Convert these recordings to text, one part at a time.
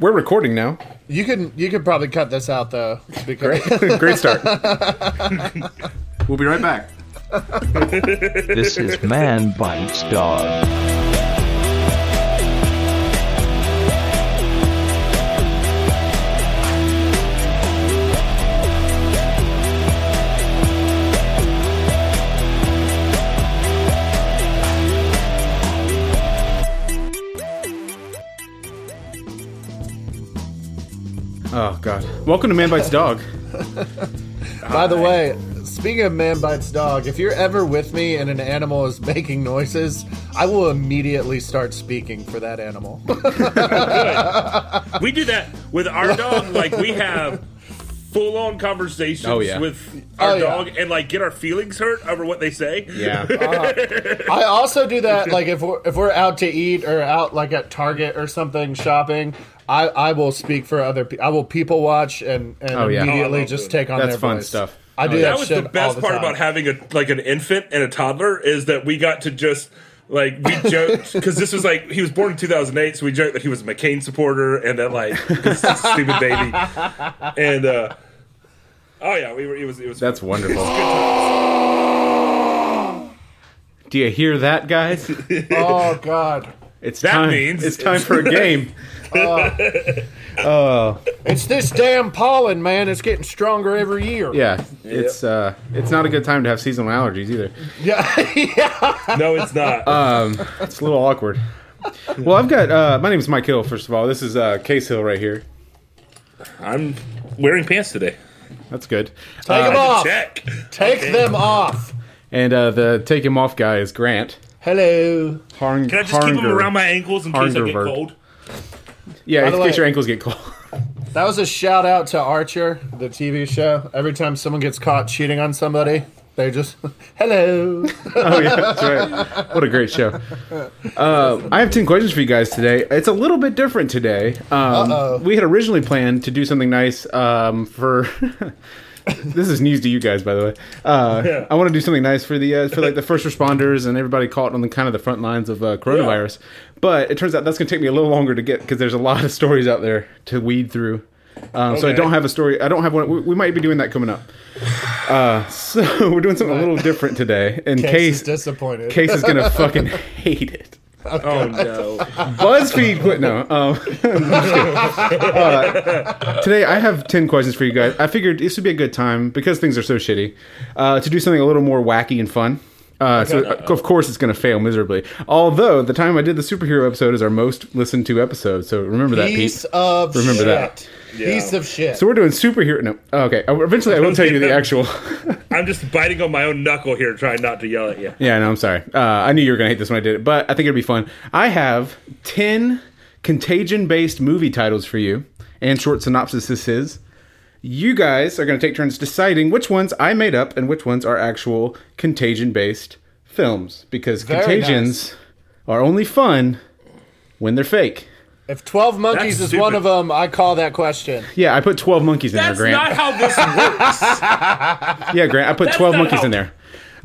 we're recording now. You can you could probably cut this out though. Because Great start. we'll be right back. This is Man Bites Dog. Oh God. Welcome to Man Bites Dog. by the way, speaking of man bites dog, if you're ever with me and an animal is making noises, I will immediately start speaking for that animal. We do that with our dog. Like we have full on conversations Oh, yeah. with oh, our Oh, yeah. dog and like get our feelings hurt over what they say. Yeah. Uh-huh. I also do that like if we're if we're out to eat or out like at Target or something shopping. I, I will speak for other people. I will people watch and, and Oh, yeah. immediately Oh, just it. take on That's their fun voice. stuff. I Oh, do yeah. that, That was shit the best all part time. about having a like an infant and a toddler is that we got to just like we joked because this was like he was born in 2008 so we joked that he was a McCain supporter and that like he's a stupid baby and uh oh yeah we were it was it was That's wonderful. good. Do you hear that, guys? Oh God. It's That time. means- it's time for a game. oh It's this damn pollen, man. It's getting stronger every year. yeah. It's uh, it's not a good time to have seasonal allergies either. Yeah. yeah. no it's not Um, it's a little awkward. Well, I've got. Uh, my name is Mike Hill. First of all, this is uh, Case Hill right here. I'm wearing pants today That's good. Take them Uh, off. check Take them off. and uh, the take him off guy is Grant. Hello. Harn- can I just keep them around my ankles in case I get Harngervert. cold Yeah, By in the case way- your ankles get cold. That was a shout out to Archer, the TV show. Every time someone gets caught cheating on somebody, they just hello. oh yeah, that's right. What a great show. Uh, I have ten questions for you guys today. It's a little bit different today. Um, Uh-oh. we had originally planned to do something nice um, for. this is news to you guys, by the way. Uh, Yeah. I want to do something nice for the uh, for like the first responders and everybody caught on the kind of the front lines of uh, coronavirus. But it turns out that's going to take me a little longer to get because there's a lot of stories out there to weed through. Um, So I don't have a story. I don't have one. We, we might be doing that coming up. Uh, so we're doing something a little different today. In Case case is disappointed. Case is gonna fucking hate it. Oh no BuzzFeed quit. No. Um, I'm just kidding. Uh, today I have ten questions for you guys. I figured this would be a good time because things are so shitty uh, to do something a little more wacky and fun. Uh, so uh, of course it's going to fail miserably. Although the time I did the superhero episode is our most listened to episode, so remember that, Piece Pete. of Remember shit. that. Piece of shit. So we're doing superhero. No, oh, okay. Eventually, I will tell you the actual. I'm just biting on my own knuckle here trying not to yell at you Yeah, no, I'm sorry. Uh, I knew you were going to hate this when I did it, but I think it'd be fun. I have 10 contagion based movie titles for you and short synopsises. You guys are going to take turns deciding which ones I made up and which ones are actual contagion based films because Very contagions are only fun when they're fake. If Twelve Monkeys That's is one stupid. of them, I call that question. Yeah, I put 12 monkeys in that's there, Grant. not how this works yeah, Grant, I put That's 12 not monkeys how- in there.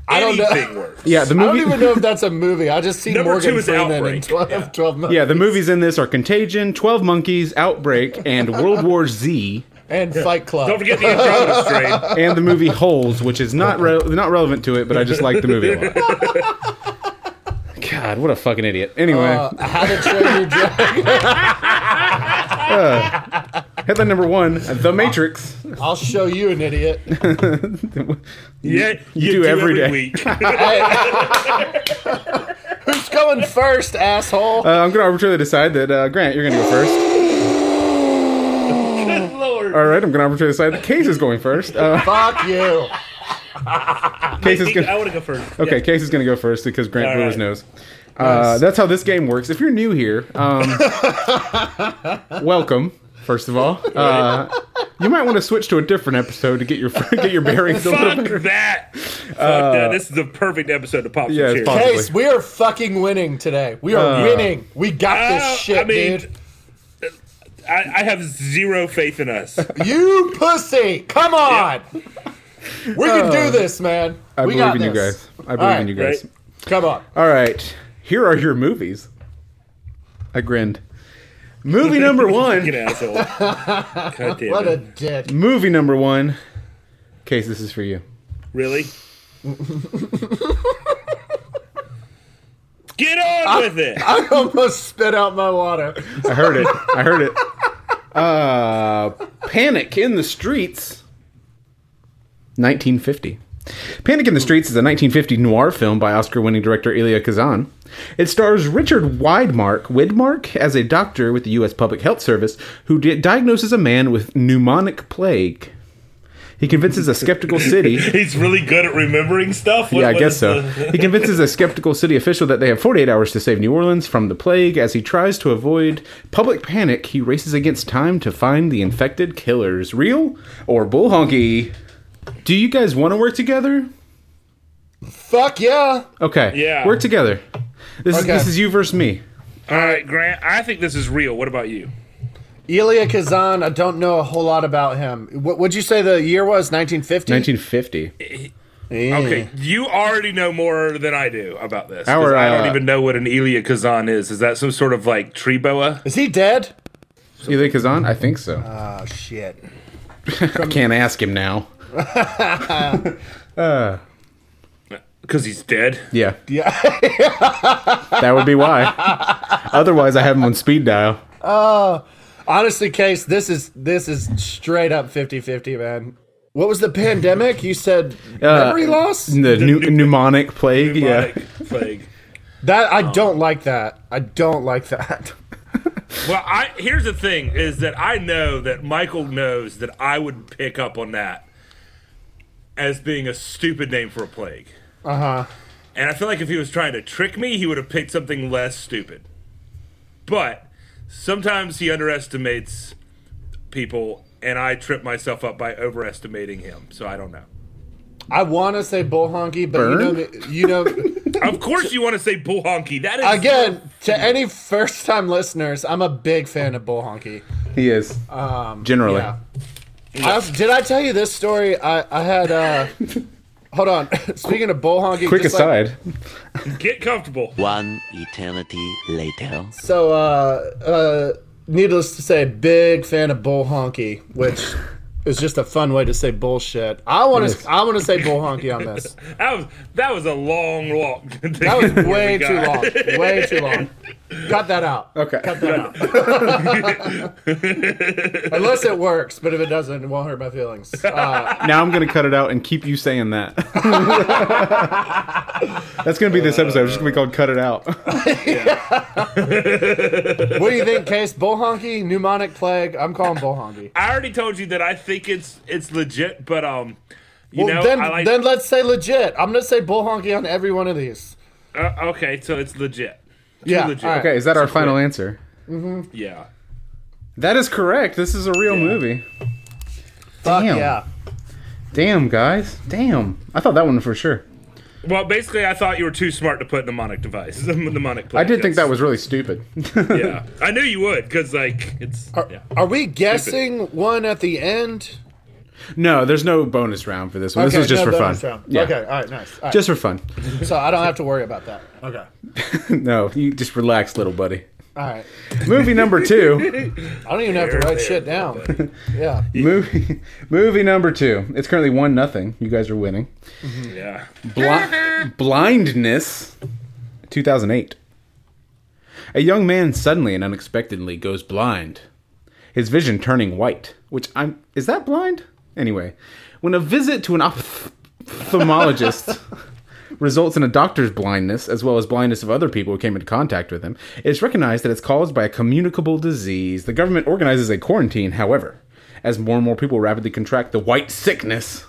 I don't know. anything works Yeah, the I don't movie. even know if that's a movie. I just see Number Morgan two is Freeman in Outbreak. 12, Yeah. 12 Monkeys. yeah, the movies in this are Contagion, 12 Monkeys, Outbreak, and World War Z. And Fight Club. don't forget the Andromeda strain and the movie Holes, which is not re- not relevant to it, but I just like the movie a lot. God, what a fucking idiot. Anyway, Uh, How to Train Your Dragon. headline number one: The Matrix. I'll show you an idiot. yeah you, do every day. week Who's going first, asshole? Uh, I'm going to arbitrarily decide that uh, Grant, you're going to go first. good lord All right, I'm going to arbitrarily decide that Case is going first. Uh, Fuck you. Case is gonna, I going. want to go first Okay, Yeah. Case is going to go first because Grant All blew his right. nose. Uh, that's how this game works. If you're new here, um, welcome. First of all, uh, you might want to switch to a different episode to get your get your bearings a little Fuck better. that! Fuck that! This is the perfect episode to pop some yeah, it's cheers. Case, we are fucking winning today. We are Uh, winning. We got this Uh, shit, I mean, dude. I, I have zero faith in us. You pussy. Come on. We can do this, man. I we believe got in you this. guys. I believe All in you guys. right. Come on. All right, here are your movies. I grinned. Movie number one. Fucking asshole. God damn What a dick. Movie number one. Case, this is for you. Really? Get on with it. I almost spit out my water. I heard it. I heard it. Uh, Panic in the Streets. 1950. Panic in the Streets is a 1950 noir film by Oscar-winning director Elia Kazan. It stars Richard Widmark, Widmark as a doctor with the U.S. Public Health Service who di- diagnoses a man with pneumonic plague. He convinces a skeptical city He's really good at remembering stuff. What- yeah, I guess so. the- he convinces a skeptical city official that they have 48 hours to save New Orleans from the plague. As he tries to avoid public panic, he races against time to find the infected killers. Real or bull honky? Do you guys want to work together? Fuck yeah. Okay. Yeah. Work together. This is this is you versus me. All right, Grant. I think this is real. What about you? Elia Kazan, I don't know a whole lot about him. What would you say the year was? 1950? 1950. Yeah. Okay, you already know more than I do about this. Our, I don't uh, even know what an Elia Kazan is. Is that some sort of like tree boa? Is he dead? Elia Kazan? I think so. Oh, shit. I can't ask him now. Uh, because he's dead. Yeah, Yeah. that would be why. Otherwise, I have him on speed dial. Oh, honestly, Case, this is this is straight up 50-50, man. What was the pandemic? You said uh, memory loss? The pneu- pneumonic plague. Yeah. Pneumonic plague. That I um, don't like that. I don't like that. Well, I here's the thing: is that I know that Michael knows that I would pick up on that as being a stupid name for a plague. Uh huh. And I feel like if he was trying to trick me, he would have picked something less stupid. But sometimes he underestimates people, and I trip myself up by overestimating him. So I don't know. I want to say bull honky, but you know, you know, Of course, you want to say bull honky. That is again, to any first time listeners, I'm a big fan of bull honky. He is. Generally. Yeah. I, did I tell you this story? I, I had, uh, hold on. Speaking of bull honky, Quick just like- aside. Get comfortable. One eternity later. so, uh, uh, needless to say, big fan of bull honky, which is just a fun way to say bullshit. I want to, I want to say bull honky on this. That was that was a long walk. That was way too long. Way too long. Cut that out. Okay. Cut that out. Unless it works, but if it doesn't, it won't hurt my feelings. Uh, Now I'm going to cut it out and keep you saying that. That's going to be this episode. It's just going to be called Cut It Out. what do you think, Case? Bull honky, pneumonic plague? I'm calling bull honky. I already told you that I think it's it's legit, but um, you Well, know, then, like. then let's say legit. I'm gonna say bull honky on every one of these. uh, okay, so it's legit. Too Yeah, legit. all right. Okay, is that our final answer? Mhm. Yeah. That is correct. This is a real movie. Fuck Damn. yeah. Damn, guys. Damn. I thought that one for sure. Well, basically, I thought you were too smart to put mnemonic device. mnemonic. Play, I did think that was really stupid. Yeah, I knew you would because like it's. Are, yeah. are we guessing one at the end? No, there's no bonus round for this one. this was just no for fun. round. Yeah. Okay, all right, nice. All right. Just for fun. so I don't have to worry about that. Okay. no, you just relax, little buddy. All right. Movie number two. I don't even have to write shit down. Yeah. movie movie number two. It's currently one nothing. You guys are winning. Yeah. Bli- blindness 2008 a young man suddenly and unexpectedly goes blind his vision turning white which i'm is that blind anyway when a visit to an ophthalmologist results in a doctor's blindness as well as blindness of other people who came into contact with him it's recognized that it's caused by a communicable disease the government organizes a quarantine however as more and more people rapidly contract the white sickness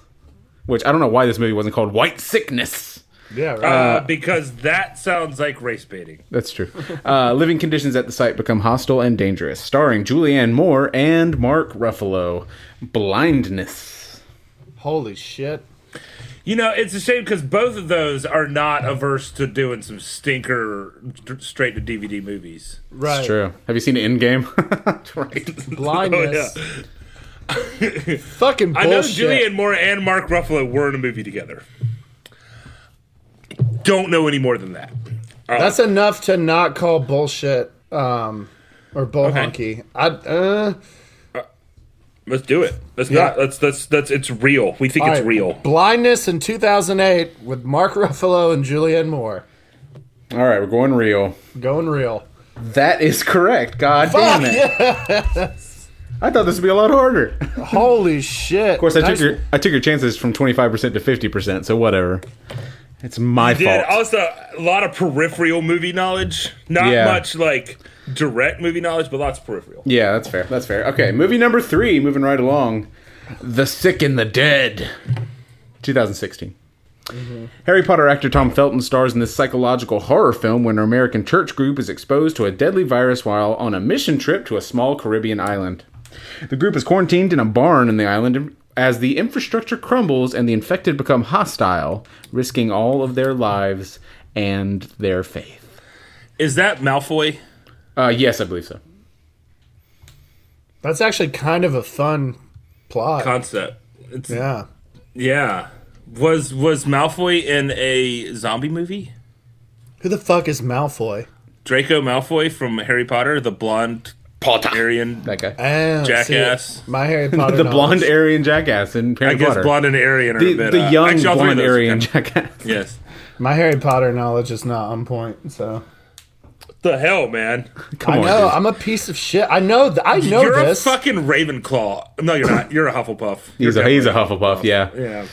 which I don't know why this movie wasn't called White Sickness. Yeah. Right. Uh, because that sounds like race baiting. That's true. Uh, living conditions at the site become hostile and dangerous. Starring Julianne Moore and Mark Ruffalo. Blindness. Holy shit. You know, it's a shame because both of those are not averse to doing some stinker straight to DVD movies. Right. It's true. Have you seen Endgame? right. Blindness. Oh, yeah. Fucking bullshit. I know Julianne Moore and Mark Ruffalo were in a movie together. Don't know any more than that. That's enough to not call bullshit. Um, or bull Okay. hunky. I uh, Let's do it. Let's Yeah. not. Let's let's that's it's real. We think all it's right, real. Blindness in 2008 with Mark Ruffalo and Julianne Moore. All right, we're going real. Going real. That is correct. God damn it! I thought this would be a lot harder. Holy shit! Of course, I took your I took your chances from twenty five percent to fifty percent. So whatever. It's my Did fault. also a lot of peripheral movie knowledge. Not Yeah. much like direct movie knowledge, but lots of peripheral. Yeah, that's fair. That's fair. Okay, movie number three, moving right along. The Sick and the Dead. 2016. Mm-hmm. Harry Potter actor Tom Felton stars in this psychological horror film when an American church group is exposed to a deadly virus while on a mission trip to a small Caribbean island. The group is quarantined in a barn in the island as the infrastructure crumbles and the infected become hostile, risking all of their lives and their faith. Is that Malfoy? Uh, yes, I believe so. That's actually kind of a fun plot. Concept. It's, yeah. yeah. Was was Malfoy in a zombie movie? Who the fuck is Malfoy? Draco Malfoy from Harry Potter, the blonde Potter. Aryan. That guy. Ah, Jackass. see, my Harry Potter. the blonde knowledge. Aryan jackass in Harry I guess Potter. blonde and Aryan are the, a bit. the uh, young actually, all three of blonde those Aryan jackass. Yes. My Harry Potter knowledge is not on point. So The hell, man! Come I on, know dude. I'm a piece of shit. I know. Th- I know you're this. a fucking Ravenclaw. No, you're not. You're a Hufflepuff. He's You're a he's a definitely Hufflepuff. Yeah. Yeah.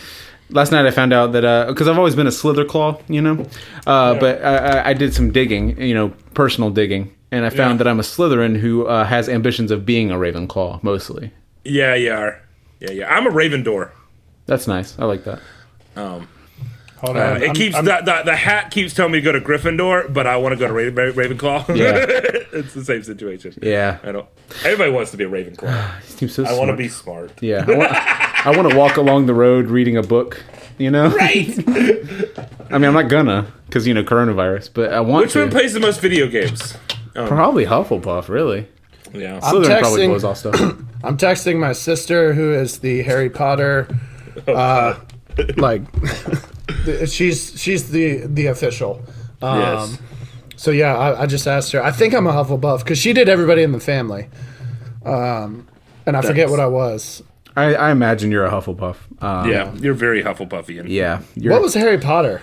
Last night I found out that because I've always been a Slytherclaw, you know, uh, but I, I- I did some digging, you know, personal digging, and I found Yeah. that I'm a Slytherin who uh, has ambitions of being a Ravenclaw mostly. Yeah, you are. Yeah, yeah. I'm a Ravendor. That's nice. I like that. Hold Uh, on. it I'm- keeps I'm- the, the the hat keeps telling me to go to Gryffindor, but I want to go to Ra- Ra- Ravenclaw. Yeah. it's the same situation. Yeah. I don't. Everybody wants to be a Ravenclaw. He seems so I want to be smart. Yeah. I want, I want to walk along the road reading a book. You know. Right. I mean, I'm not gonna because you know coronavirus, but I want Which to. one plays the most video games? Probably Hufflepuff, really. Yeah. I'm Slytherin probably texting- blows off stuff. I'm texting my sister, who is the Harry Potter, uh, like, she's she's the the official. Um, yes. So yeah, I, I just asked her. I think I'm a Hufflepuff because she did everybody in the family. Um, and I forget what I was. I, I imagine you're a Hufflepuff. Um, Yeah, you're very Hufflepuffian. Yeah. What was Harry Potter?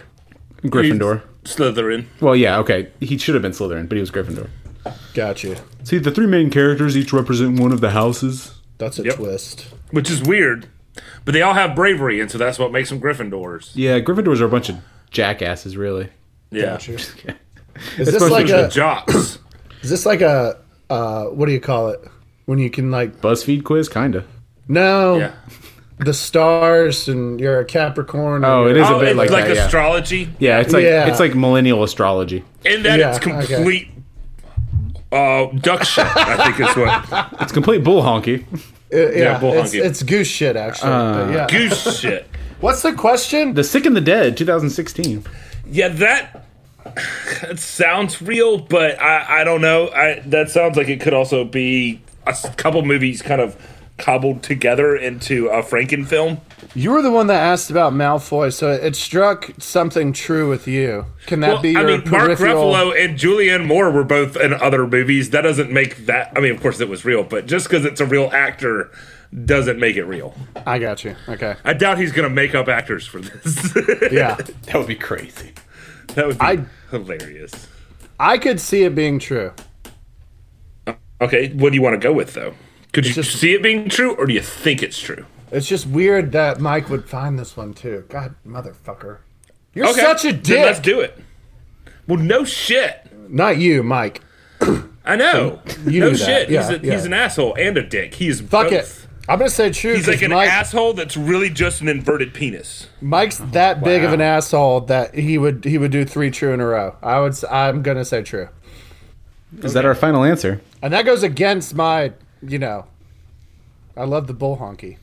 Gryffindor? Slytherin. Well, yeah, okay. He should have been Slytherin, but he was Gryffindor. Gotcha. See, the three main characters each represent one of the houses. That's a Yep. twist. which is weird. But they all have bravery, and so that's what makes them Gryffindors. Yeah, Gryffindors are a bunch of jackasses, really. Yeah, Got you. Is this supposed like to the a? jocks. Is this like a? Uh, what do you call it? When you can like BuzzFeed quiz, kinda. no yeah. The stars and you're a Capricorn. Oh, and it you're- is a Oh, bit it's like, like, that. Yeah. astrology, yeah, it's like Yeah. it's like millennial astrology. in that Yeah, it's okay. complete uh, duck shit. I think it's what It's complete bull honky. Uh, yeah, bull it's, honky. it's goose shit actually. but yeah. goose shit. What's the question? The Sick and the Dead, 2016. Yeah, that it sounds real, but I, I don't know. I that sounds like it could also be a s- couple movies kind of cobbled together into a Franken film. You were the one that asked about Malfoy, so it struck something true with you. Can that Well, be I your mean, Mark peripheral? Ruffalo and Julianne Moore were both in other movies. That doesn't make that. I mean, of course, it was real, but just because it's a real actor doesn't make it real. I got you. Okay. I doubt he's going to make up actors for this. Yeah, That would be crazy. that would be I- hilarious. I could see it being true. Okay, what do you want to go with though? Could you just- see it being true, or do you think it's true? It's just weird that Mike would find this one too. God, motherfucker. You're Okay, such a then let's dick. do it. Well, no shit. Not you, Mike. I know. You no shit. Yeah, he's, a, yeah. he's an asshole and a dick. He's Fuck both. it. I'm gonna say true. He's like 'cause an Mike, asshole that's really just an inverted penis. Mike's that big of an asshole that he would he would do three true in a row. I would. I'm gonna say true, Is that our final answer? and that goes against my. You know, I love the bull honky.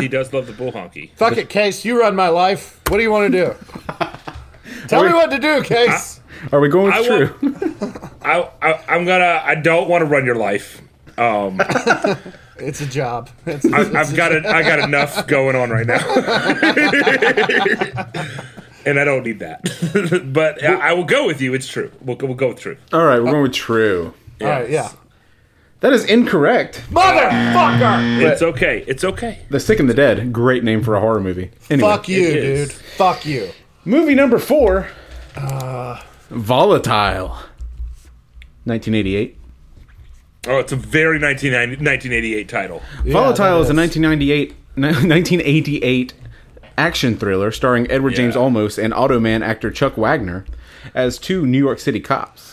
He does love the bull honky. Fuck it, Case. You run my life. What do you want to do? Tell me what to do, Case. Are we going with I true? I, I I'm gonna. I don't want to run your life. Um, It's a job. It's, I, it's I've got it. I got enough going on right now, and I don't need that. but I, I will go with you. It's true. We'll go. We'll go with true. All right, we're going with true. All right, yeah. That is incorrect. Motherfucker! It's okay. It's okay. The Sick and the Dead, great name for a horror movie. Anyway, Fuck you, It is. dude. Fuck you. movie number four, uh. Volatile, 1988. Oh, it's a very 1990 1988 title. Volatile that is a 1998, 1988 action thriller starring Edward James Yeah. Olmos and Automan actor Chuck Wagner as two New York City cops.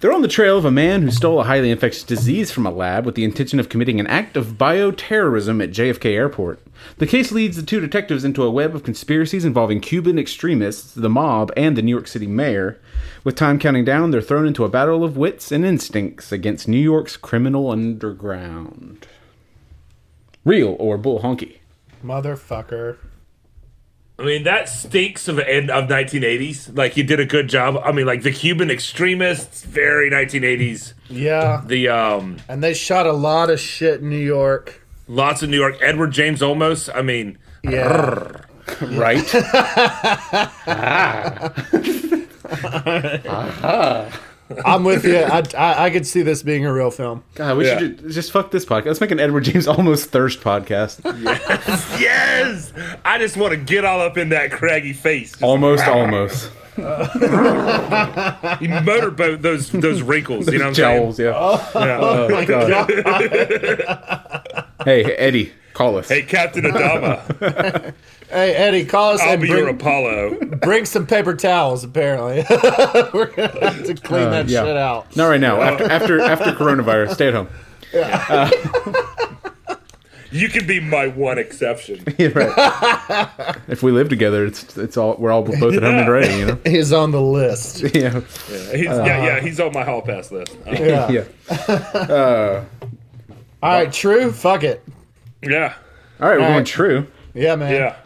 They're on the trail of a man who stole a highly infectious disease from a lab with the intention of committing an act of bioterrorism at JFK Airport. The case leads the two detectives into a web of conspiracies involving Cuban extremists, the mob, and the New York City mayor. With time counting down, they're thrown into a battle of wits and instincts against New York's criminal underground. Real or bull honky? Motherfucker. I mean, that stinks of end of 1980s. Like you did a good job. I mean, like the Cuban extremists, very 1980s. Yeah. The um, And they shot a lot of shit in New York. lots of New York. Edward James Olmos. I mean, Yeah. Right? I'm with you. I, I, I could see this being a real film. God, we Yeah. should ju- just fuck this podcast. Let's make an Edward James Olmos thirst podcast. yes, yes. I just want to get all up in that craggy face. Just Almost, almost. motorboat those those wrinkles. You know what I'm Jowls, saying? yeah. Yeah. Oh, oh God. hey, Eddie, call us. Hey, Captain Adama, Hey, Eddie, call us I'll and be your bring, Apollo. bring some paper towels, apparently. We're going to have to clean that Uh, yeah. shit out. Not right now. After after after coronavirus, stay at home. You can be my one exception. Yeah, right. if we live together, it's it's all we're all both at home and ready. You know. He's on the list. Yeah. He's, yeah, yeah, he's on my hall pass list. Uh, Yeah. Yeah. All right, true. Fuck it. yeah, All right, we're All going right. true. Yeah, man. yeah.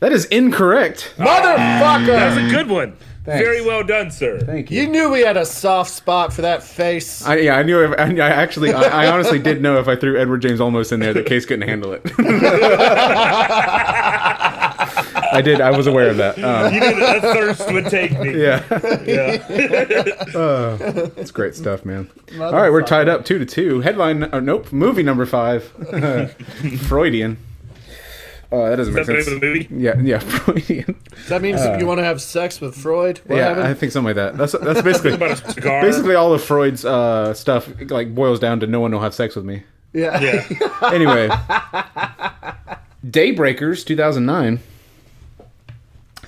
That is incorrect. Motherfucker! That's a good one. Very well done, sir. Thank you. You knew we had a soft spot for that face. I, yeah, I knew. If, I, I actually, I, I honestly did know if I threw Edward James Olmos in there, the case couldn't handle it. I did. I was aware of that. Um, You knew that thirst would take me. yeah, Yeah. it's great stuff, man. All right, we're tied up two to two. Headline. Uh, nope. Movie number five. Freudian. Oh, that doesn't Is make that the sense. name of the movie? Yeah, yeah, Freudian. Does that mean you want to have sex with Freud? What yeah, happened? I think something like that. That's that's basically About a cigar. basically all of Freud's uh, stuff. Like boils down to no one will have sex with me. yeah. Yeah. Anyway, Daybreakers, 2009.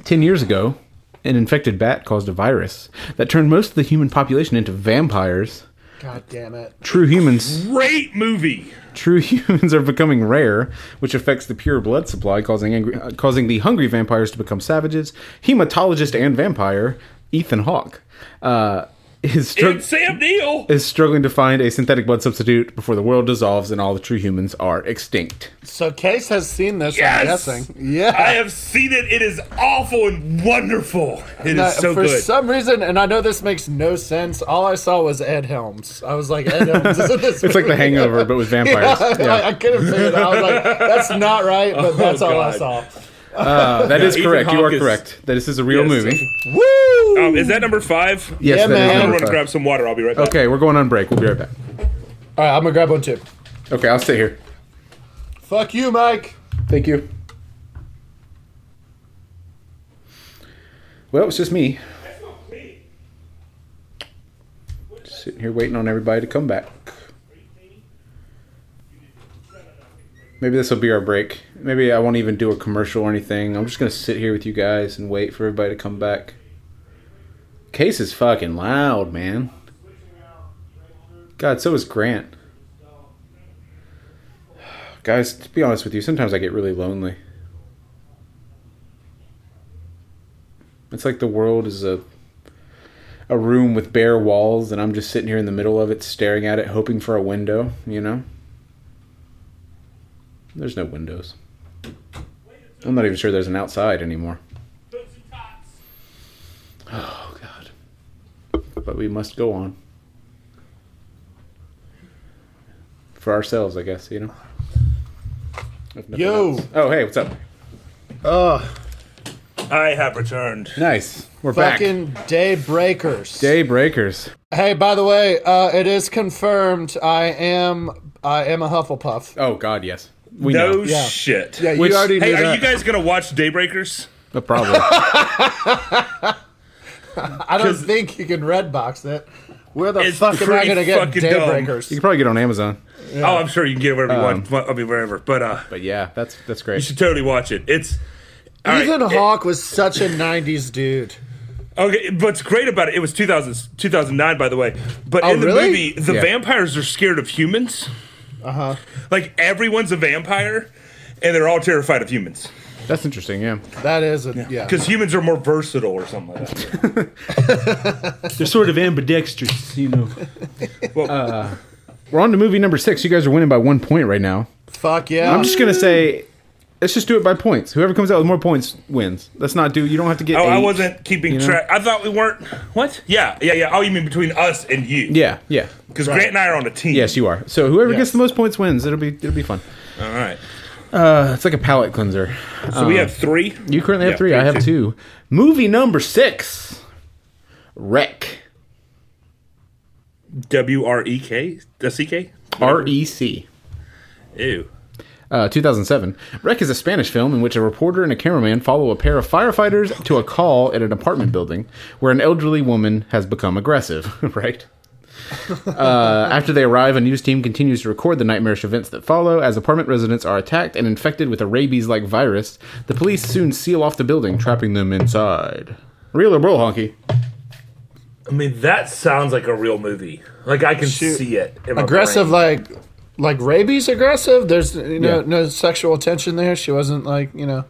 Ten years ago, an infected bat caused a virus that turned most of the human population into vampires. God damn it. True humans, Great movie. True humans are becoming rare, which affects the pure blood supply, causing angry, uh, causing the hungry vampires to become savages. Hematologist and vampire Ethan Hawke uh, is strugg- It's Sam Neill. is struggling to find a synthetic blood substitute before the world dissolves and all the true humans are extinct. So Case has seen this, Yes! I'm guessing. Yeah. I have seen it. It is awful and wonderful. It is Now, so for good. For some reason, and I know this makes no sense, all I saw was Ed Helms. I was like, Ed Helms is in this It's like The. Hangover, but with vampires. I, Yeah. I couldn't figure it out. I was like, that's not right, but oh, that's all I saw. Uh, that is Ethan correct. You are is- correct. That this is a real Yes. movie. Woo! Um, is that number five? Yes, Yeah, that is man. I'm number going to five. grab some water. I'll be right back. Okay, we're going on break. We'll be right back. all right, I'm going to grab one too. Okay, I'll stay here. Fuck you, Mike. Thank you. Well, it's just me. Just sitting here waiting on everybody to come back. Maybe this will be our break. Maybe I won't even do a commercial or anything. I'm just gonna sit here with you guys and wait for everybody to come back. Case is fucking loud, man. God, so is Grant. Guys, to be honest with you, sometimes I get really lonely. It's like the world is a a room with bare walls and I'm just sitting here in the middle of it staring at it hoping for a window, you know? There's no windows. I'm not even sure there's an outside anymore. Oh god. But we must go on. For ourselves, I guess, you know. Yo. else. Oh, hey, what's up? Oh, I have returned. Nice. We're back. Fucking Daybreakers. Daybreakers. hey, by the way, uh, it is confirmed. I am I am a Hufflepuff. Oh God, yes. We no know. Yeah. shit. Yeah, Which- you already knew Hey, are that. you guys gonna watch Daybreakers? No problem. I don't think you can redbox it. Where the It's fuck am I pretty gonna get fucking dumb. Daybreakers? you can probably get it on Amazon. Oh, I'm sure you can get it wherever you Um, want. Well, I mean, wherever. But uh, But yeah, that's that's great. you great. should totally watch it. It's all right, Ethan it- Hawke was such a '90s dude. Okay, what's great about it? It was 2000, 2009, by the way. But Oh, in the really? movie, the Yeah. vampires are scared of humans. Uh Uh-huh. Like everyone's a vampire, and they're all terrified of humans That's interesting. Yeah, That is a yeah. because humans are more versatile or something like that. they're sort of ambidextrous, you know. Well, We're on to movie number six. You guys are winning by one point right now. Fuck yeah. I'm just gonna say, let's just do it by points. Whoever comes out with more points wins. Let's not do. You don't have to get. oh, I wasn't keeping you know? track. I thought we weren't. What? Yeah, yeah, yeah. Oh, you mean between us and you? Yeah, yeah. Because Grant and I are on a team. Yes, you are. So whoever Yes. gets the most points wins. It'll be it'll be fun. All right. Uh, it's like a palate cleanser. So we have three. You currently have Yeah, three. I have two. Movie number six. Wreck. W R E K. C K. R E C. Ew. Uh, 2007. Wreck is a Spanish film in which a reporter and a cameraman follow a pair of firefighters to a call at an apartment building where an elderly woman has become aggressive. right? Uh, after they arrive, a news team continues to record the nightmarish events that follow. As apartment residents are attacked and infected with a rabies like virus, the police soon seal off the building, trapping them inside. Real or bull honky? I mean, that sounds like a real movie. Like I can Shoot. see it. in my aggressive brain. like like rabies aggressive there's you know Yeah. no sexual tension there she wasn't like you know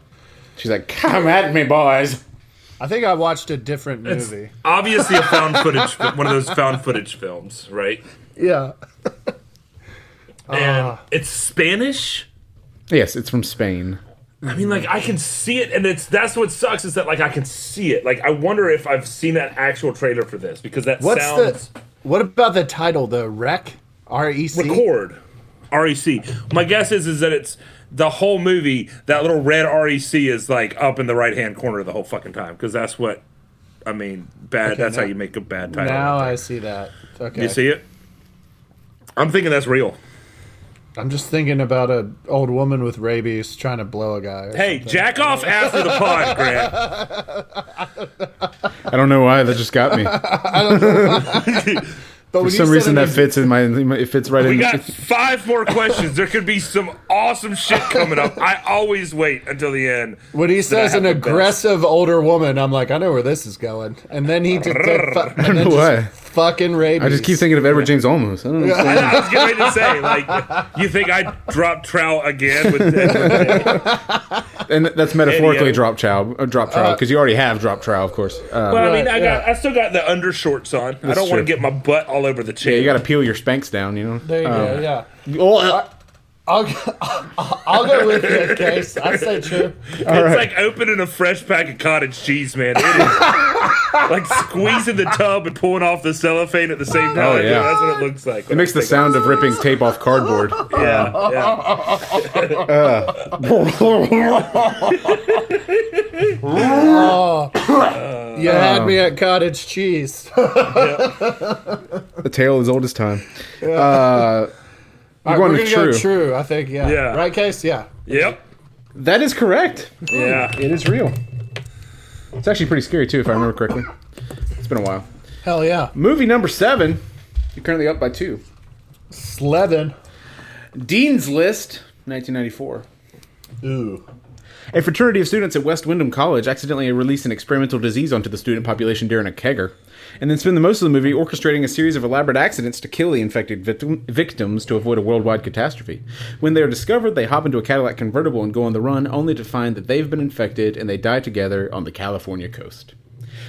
She's like, come at me, boys. i think i watched a different It's movie obviously a found footage, one of those found footage films, right? yeah And ah. it's Spanish. Yes, it's from Spain. I mean, like I can see it, and it's that's what sucks is that like I can see it. Like I wonder if I've seen that actual trailer for this because that what's sounds the what about the title the wreck r-e-c record. REC. My guess is is that it's the whole movie. That little red REC is like up in the right hand corner the whole fucking time because that's what. I mean, bad. that's now- how you make a bad title. now i see that okay you see it. I'm thinking that's real. i'm just thinking about an old woman with rabies trying to blow a guy Hey, something. jack off after the pod, Grant. I don't know why that just got me. but For some reason, that fits in my. It fits right We in. We got five more questions. There could be some awesome shit coming up. I always wait until the end. when he so that I says an have the best. aggressive older woman, I'm like, I know where this is going. And then he just, I don't know why. fucking rabies. I just keep thinking of Edward James Olmos. I don't know. I, I was getting ready to say, like, you think I dropped trout again with and that's metaphorically Idiot. drop chow, uh, drop trow, because you already have drop trow, of course. Uh, Well, I mean, I got, yeah. I still got the undershorts on. I don't want true. to get my butt all over the chair. yeah, you got to peel your spanks down, you know. There you go. Yeah. Oh, uh, I'll, I'll, I'll go with you, Case. I say true. it's like opening a fresh pack of cottage cheese, man. It is like squeezing the tub and pulling off the cellophane at the same time. Oh, yeah. that's what it looks like. it makes the sound of ripping tape off cardboard. Yeah, yeah. You had me at cottage cheese. The tale is old as time. Uh, you're All right, going we're to gonna true. go true. I think. Yeah. Yeah. Right, Case. Yeah. Yep. That is correct. Yeah. It is real. It's actually pretty scary too, if I remember correctly. It's been a while. Hell yeah. Movie number seven. You're currently up by two. Slevin. Dean's List, 1994. Ooh. A fraternity of students at West Wyndham College accidentally release an experimental disease onto the student population during a kegger, and then spend the most of the movie orchestrating a series of elaborate accidents to kill the infected victim- victims to avoid a worldwide catastrophe. When they are discovered, they hop into a Cadillac convertible and go on the run, only to find that they've been infected and they die together on the California coast.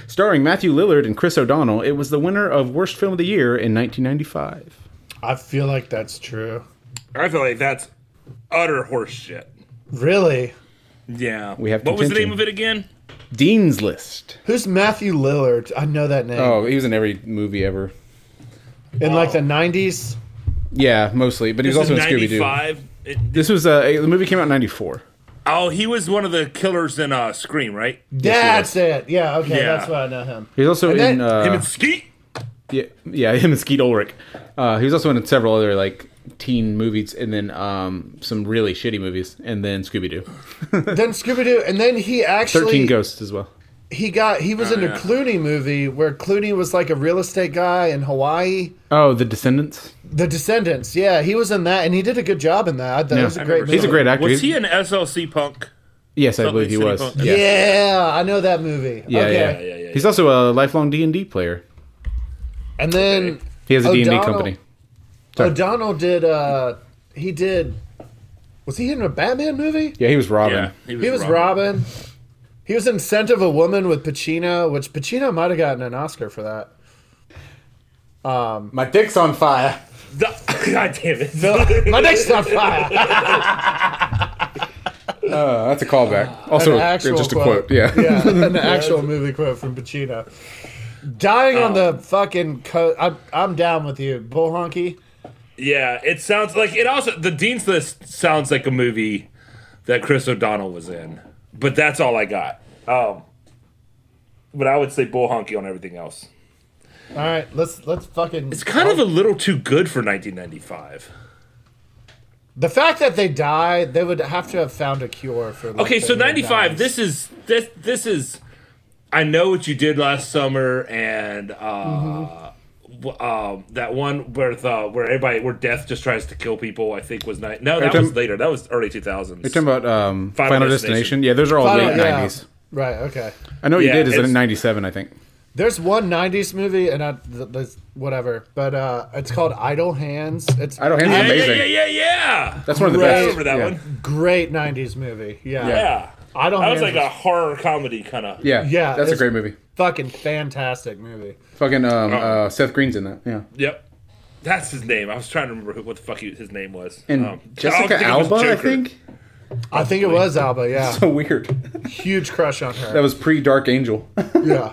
Starring Matthew Lillard and Chris O'Donnell, it was the winner of Worst Film of the Year in 1995. I feel like that's true. I feel like that's utter horse shit. Really? Yeah. We have What was the name of it again? Dean's List. Who's Matthew Lillard? I know that name. Oh, he was in every movie ever. In like the 90s? Yeah, mostly, but he was This also is in Scooby Doo. 95. It- This was uh, the movie came out in '94. Oh, he was one of the killers in uh, Scream, right? That's it. Yeah, okay, Yeah. that's why I know him. He's also And in then- uh, Him and Skeet. yeah, yeah, him and Skeet Ulrich. Uh, he was also in several other like teen movies, and then um, some really shitty movies, and then Scooby Doo, then Scooby Doo, and then he actually Thirteen Ghosts as well. he got he was in a yeah. Clooney movie where Clooney was like a real estate guy in Hawaii. Oh, The Descendants. The Descendants, yeah, he was in that, and he did a good job in that. I thought Yeah. it was a I great movie. He's a great actor. Was he an SLC punk? Yes, I believe he Lake was. Punk? Yeah. Yeah, I know that movie. Yeah, okay. yeah. yeah, yeah, He's also a lifelong D and D player. And then He has a D and D company. Sorry. O'Donnell did. uh He did. Was he in a Batman movie? Yeah, he was Robin. Yeah, He was Robin. He was in Scent of a Woman with Pacino, which Pacino might have gotten an Oscar for that. Um, My dick's on fire. God damn it! My dick's on fire. Uh, that's a callback. Also, An actual just a quote. Yeah. yeah, an actual movie quote from Pacino. Dying on Oh. the fucking coast. I'm, I'm down with you, Bull Honky. Yeah, it sounds like it. Also, the Dean's List sounds like a movie that Chris O'Donnell was in, but that's all I got. Um, but I would say Bull Honky on everything else. All right, let's let's fucking. It's kind of a little too good for 1995. the fact that they died. They would have to have found a cure for. like, Okay, so 95. This is this this is. I know what you did last summer, and uh, w- um, that one where the where everybody where death just tries to kill people. I think was night. No, that was talking- later. That was early 2000s. You're talking about um, Final Final, Destination. Destination. Yeah, those are all Final- late yeah. 90s. Right. Okay. I know what Yeah, you did is in 97, I think. There's one '90s movie, and I, th- there's whatever, but uh, it's called Idle Hands. It's Idle Hands is yeah, yeah, amazing. yeah, yeah, yeah. That's one of the Great. best. I remember that yeah. one. great '90s movie. Yeah. Yeah. Idle That was Hands. like a horror comedy kind of. Yeah, Yeah, that's a great movie. fucking fantastic movie. Fucking um, Oh. uh, Seth Green's in that. Yeah, Yep. That's his name. I was trying to remember who, what the fuck he, his name was. and Um, all I Jessica think of was Alba, I Joker. think. I think it was Alba. Yeah, So weird. huge crush on her. that was pre Dark Angel. yeah.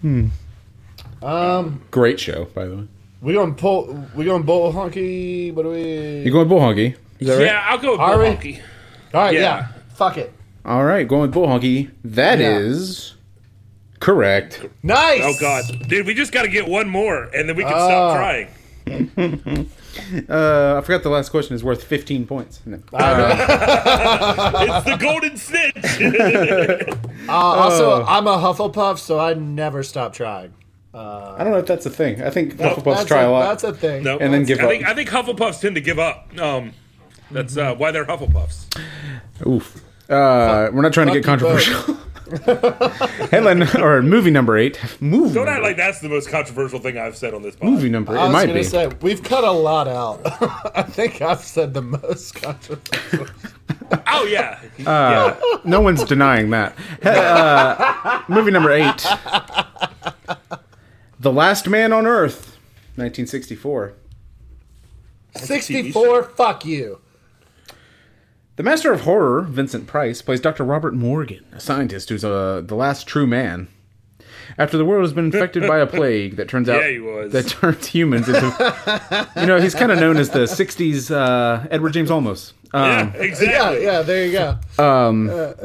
Hmm. Um. great show, by the way. We going pull. We going bull honky. What do we? You going Bull Honky? Is that right? Yeah, I'll go with Are Bull we? Honky. All right. Yeah. yeah. Fuck it. All right, going with Bull Honky. That Yeah. is correct. Nice. Oh god, dude, we just got to get one more, and then we can stop trying. Uh, I forgot the last question is worth 15 points. No. It's the golden snitch. Uh, also, I'm a Hufflepuff, so I never stop trying. I don't know if that's a thing. I think Hufflepuffs That's try a, a, lot. That's a thing. no, And then give I up. Think, I think Hufflepuffs tend to give up. Um, that's uh, why they're Hufflepuffs. Oof. Uh, we're not trying to get Fuck you both. controversial. Headline or movie number eight. Movie. Don't act like that's the most controversial thing I've said on this podcast. movie number. I It was might gonna be. say we've cut a lot out. I think I've said the most controversial. Oh yeah, Uh, no one's denying that. He- Uh, movie number eight. The Last Man on Earth, 1964. 64. Fuck you. The master of horror, Vincent Price, plays Dr. Robert Morgan, a scientist who's uh, the last true man. After the world has been infected by a plague that turns out Yeah, that turns humans into, you know, he's kind of known as the '60s uh, Edward James Olmos. Um, yeah, exactly. Yeah, yeah. There you go.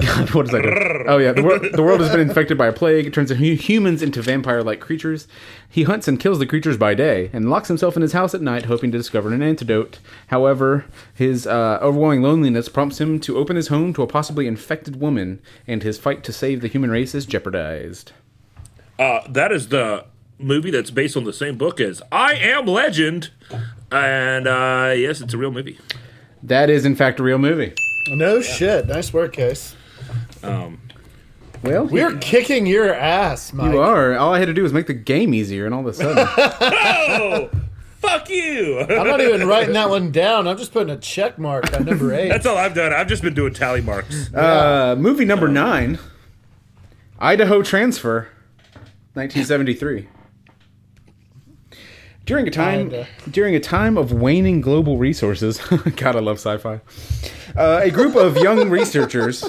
God, what does that do? Oh yeah, the, wor- the world has been infected by a plague. It turns humans into vampire-like creatures. He hunts and kills the creatures by day, and locks himself in his house at night, hoping to discover an antidote. However, his uh, overwhelming loneliness prompts him to open his home to a possibly infected woman, and his fight to save the human race is jeopardized. Uh, that is the movie that's based on the same book as I Am Legend, and uh, yes, it's a real movie. That is, in fact, a real movie. No shit. Nice work, Case. Well, We're kicking your ass, Mike. you are. All I had to do was make the game easier, and all of a sudden, Oh, fuck you! I'm not even writing that one down. I'm just putting a check mark on number eight. That's all I've done. I've just been doing tally marks. Uh, movie number nine, Idaho Transfer, 1973. During a time, Kinda. during a time of waning global resources, God, I love sci-fi. Uh, a group of young researchers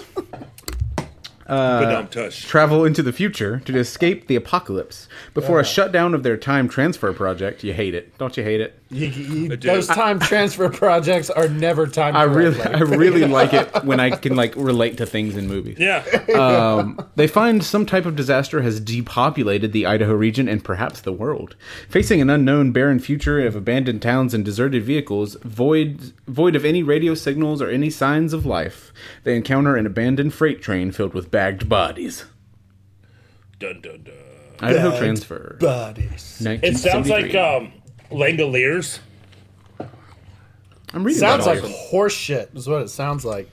Badum tush. travel into the future to escape the apocalypse before a shutdown of their time transfer project. You hate it, don't you hate it? You, you, those time transfer projects are never time. I really, I really like it when I can like relate to things in movies. Yeah. Um, they find some type of disaster has depopulated the Idaho region and perhaps the world. Facing an unknown, barren future of abandoned towns and deserted vehicles, void void of any radio signals or any signs of life, they encounter an abandoned freight train filled with bagged bodies. dun dun dun. Idaho Bagged transfer. buddies. It sounds like um, Langoliers. I'm reading. Sounds that like all. horse shit. Is what it sounds like.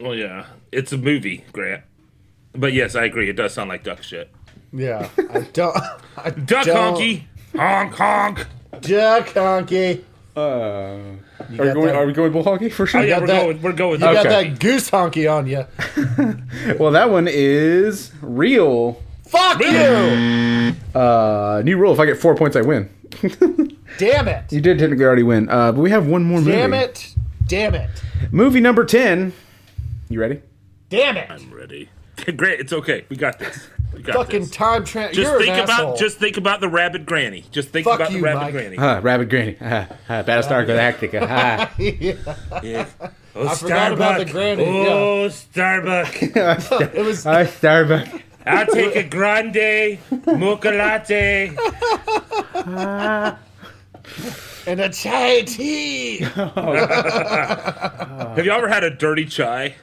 Well, yeah, it's a movie, Grant. But yes, I agree. It does sound like duck shit. Yeah, I don't. I Duck don't, honky, honk honk. Duck honky. Uh, are, we going, that- are we going bull hockey for sure? Oh yeah, we're that- going. We're going. You got that goose honky on you. Well, that one is real. Fuck you! Uh, new rule: if I get four points, I win. Damn it! You did technically already win, uh, but we have one more movie. Damn it! Damn it! Movie number ten. You ready? Damn it! I'm ready. Grant, it's okay. We got this. We got Fucking this. time transfer. Just You're think an about asshole. just think about the rabid granny. Just think Fuck about you, the rabid Mike. granny. Ah, Rabbit Granny. Ah, ah, Battlestar Galactica. Ah. Yeah. Oh, I forgot about the granny, Oh, Starbuck. It was Hi, Starbuck. I'll take a grande mocha latte. and a chai tea. Oh, Have you ever had a dirty chai?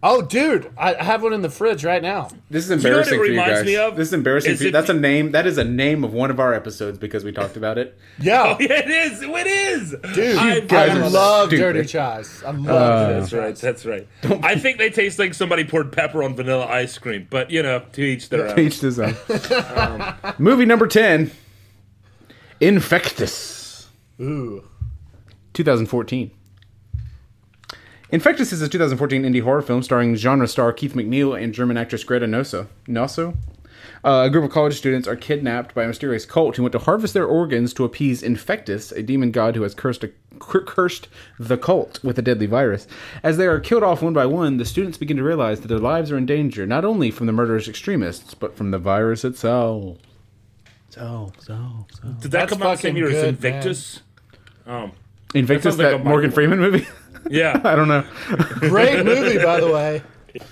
Oh, dude, I I have one in the fridge right now. This is you know what it embarrassing for you guys. me of? This is embarrassing Is for you. That's a name. That is a name of one of our episodes because we talked about it. Yeah, Yeah, it is. It is. dude, I- guys I love stupid. dirty chais. I love dirty Uh, That's chais. right. That's right. I think they taste like somebody poured pepper on vanilla ice cream, but you know, to each their own. Each his own. Movie number ten. Infectus. Ooh, 2014. Infectus is a 2014 indie horror film starring genre star Keith McNeil and German actress Greta Nosso. Nosso? Uh, a group of college students are kidnapped by a mysterious cult who want to harvest their organs to appease Infectus, a demon god who has cursed, a, cur- cursed the cult with a deadly virus. As they are killed off one by one, the students begin to realize that their lives are in danger, not only from the murderous extremists, but from the virus itself. So, so, so. Did that That's come out the same fucking year as good, Invictus? Um, Invictus, sounds like that a Morgan Freeman movie? yeah. I don't know. great movie by the way.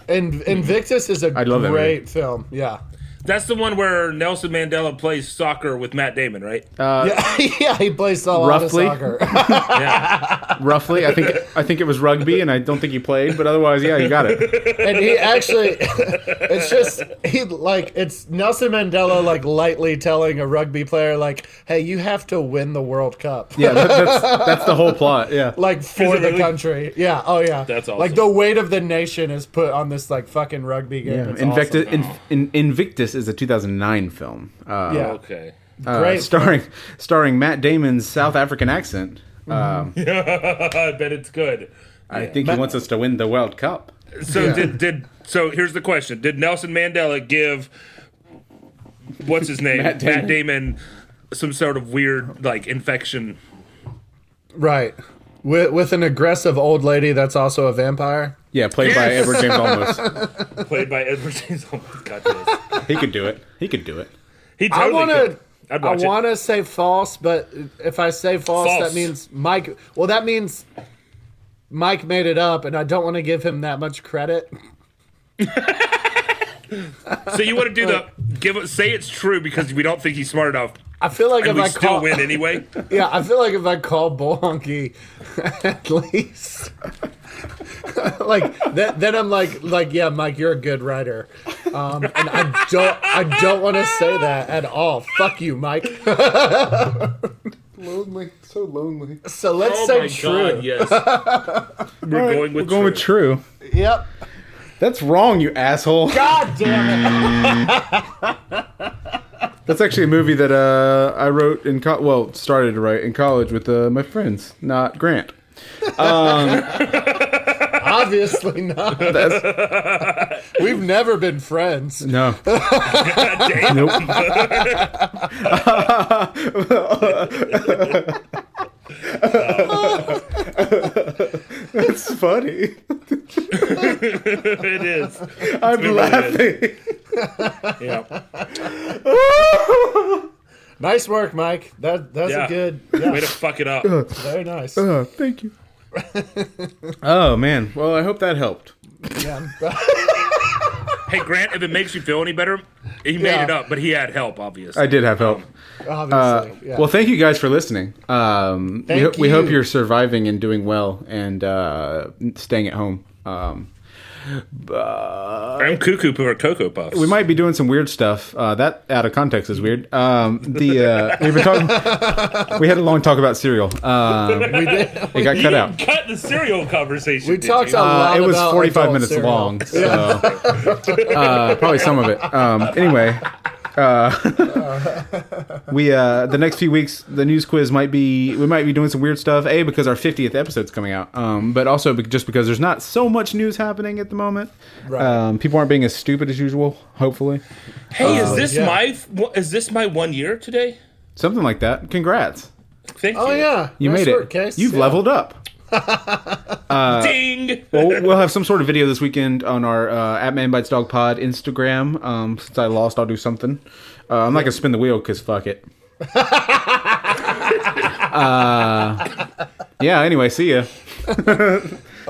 And Invictus is a I love great film. Yeah, That's the one where Nelson Mandela plays soccer with Matt Damon, right? Uh, yeah, yeah. He plays a lot of soccer. Yeah. roughly. I think I think it was rugby, and I don't think he played, but otherwise, yeah, you got it. and he actually it's just he like it's Nelson Mandela like lightly telling a rugby player like hey you have to win the world cup Yeah, that, that's that's the whole plot. Yeah, like for the really? country yeah oh yeah That's awesome. like the weight of the nation is put on this like fucking rugby game yeah. It's Invictus, awesome. in, in, Invictus is a 2009 film. Uh, yeah Okay. uh, great starring starring Matt Damon's South African accent. Um, I bet it's good. I think he wants us to win the World Cup. So Yeah. did did so here's the question. Did Nelson Mandela give what's his name? Matt Matt Damon? Damon, some sort of weird like infection. right with, with an aggressive old lady that's also a vampire Yeah, played by Edward James Olmos. Played by Edward James. Olmos. my god, yes. He could do it. He could do it. He I totally want could. to I'd watch it. want to say false, but if I say false, False. that means Mike. Well, that means Mike made it up, and I don't want to give him that much credit. So you want to do the give say it's true because we don't think he's smart enough, I feel like and if we I still call, win anyway. yeah, I feel like if I call Bull Honky, at least, like that, then I'm like, like, yeah, Mike, you're a good writer, um, and I don't, I don't want to say that at all. Fuck you, Mike. Lonely, so lonely. So let's oh say my true. god, yes. We're going with We're going with true. Yep. That's wrong, you asshole. God damn it. That's actually a movie that uh, I wrote in co- well started to write in college with uh, my friends, not Grant. Obviously not. That's, We've never been friends. no, Damn. nope. it's funny. it is. I'm really laughing. Yeah. Nice work, Mike. That that's Yeah. a good. Way to fuck it up. very nice. Oh, thank you. oh man. Well, I hope that helped. Yeah. hey, Grant, if it makes you feel any better, he made Yeah. it up, but he had help, obviously. I did have help. Obviously. yeah. Well, thank you guys for listening. Um, we, Thank ho- we hope you. you're surviving and doing well and uh, staying at home. Um, I'm cuckoo for Cocoa Puffs. we might be doing some weird stuff. Uh, that out of context is weird. Um, the uh, we've been talking. we had a long talk about cereal. Um, we did. it got cut didn't out. cut the cereal conversation. We talked you? a lot Uh, it was about 45 minutes cereal. long, so uh, probably some of it. Um, anyway, uh, we uh, the next few weeks the news quiz might be we might be doing some weird stuff. A because our 50th episode's coming out, um, but also be- just because there's not so much news happening at the moment. Right. Um, people aren't being as stupid as usual. Hopefully, Hey, is this yeah. my is this my one year today? something like that. Congrats, Thank Oh you. yeah, you Nice made it. Case. You've Yeah. leveled up. Ding. Well, we'll have some sort of video this weekend on our uh, at Man Bites Dog Pod Instagram. Um, since I lost, I'll do something. Uh, I'm not gonna spin the wheel because fuck it. uh, yeah. Anyway, see ya.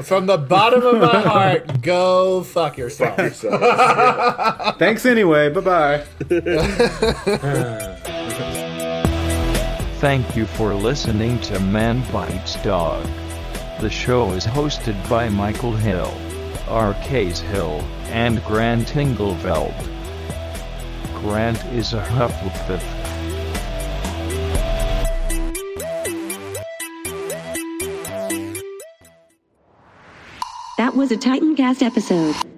From the bottom of my heart, go fuck yourself. Thanks anyway. Bye bye. Thank you for listening to Man Bites Dog. The show is hosted by Michael Hill, R. Case Hill, and Grant Engelveld. Grant is a Hufflepuff. That was a Titancast episode.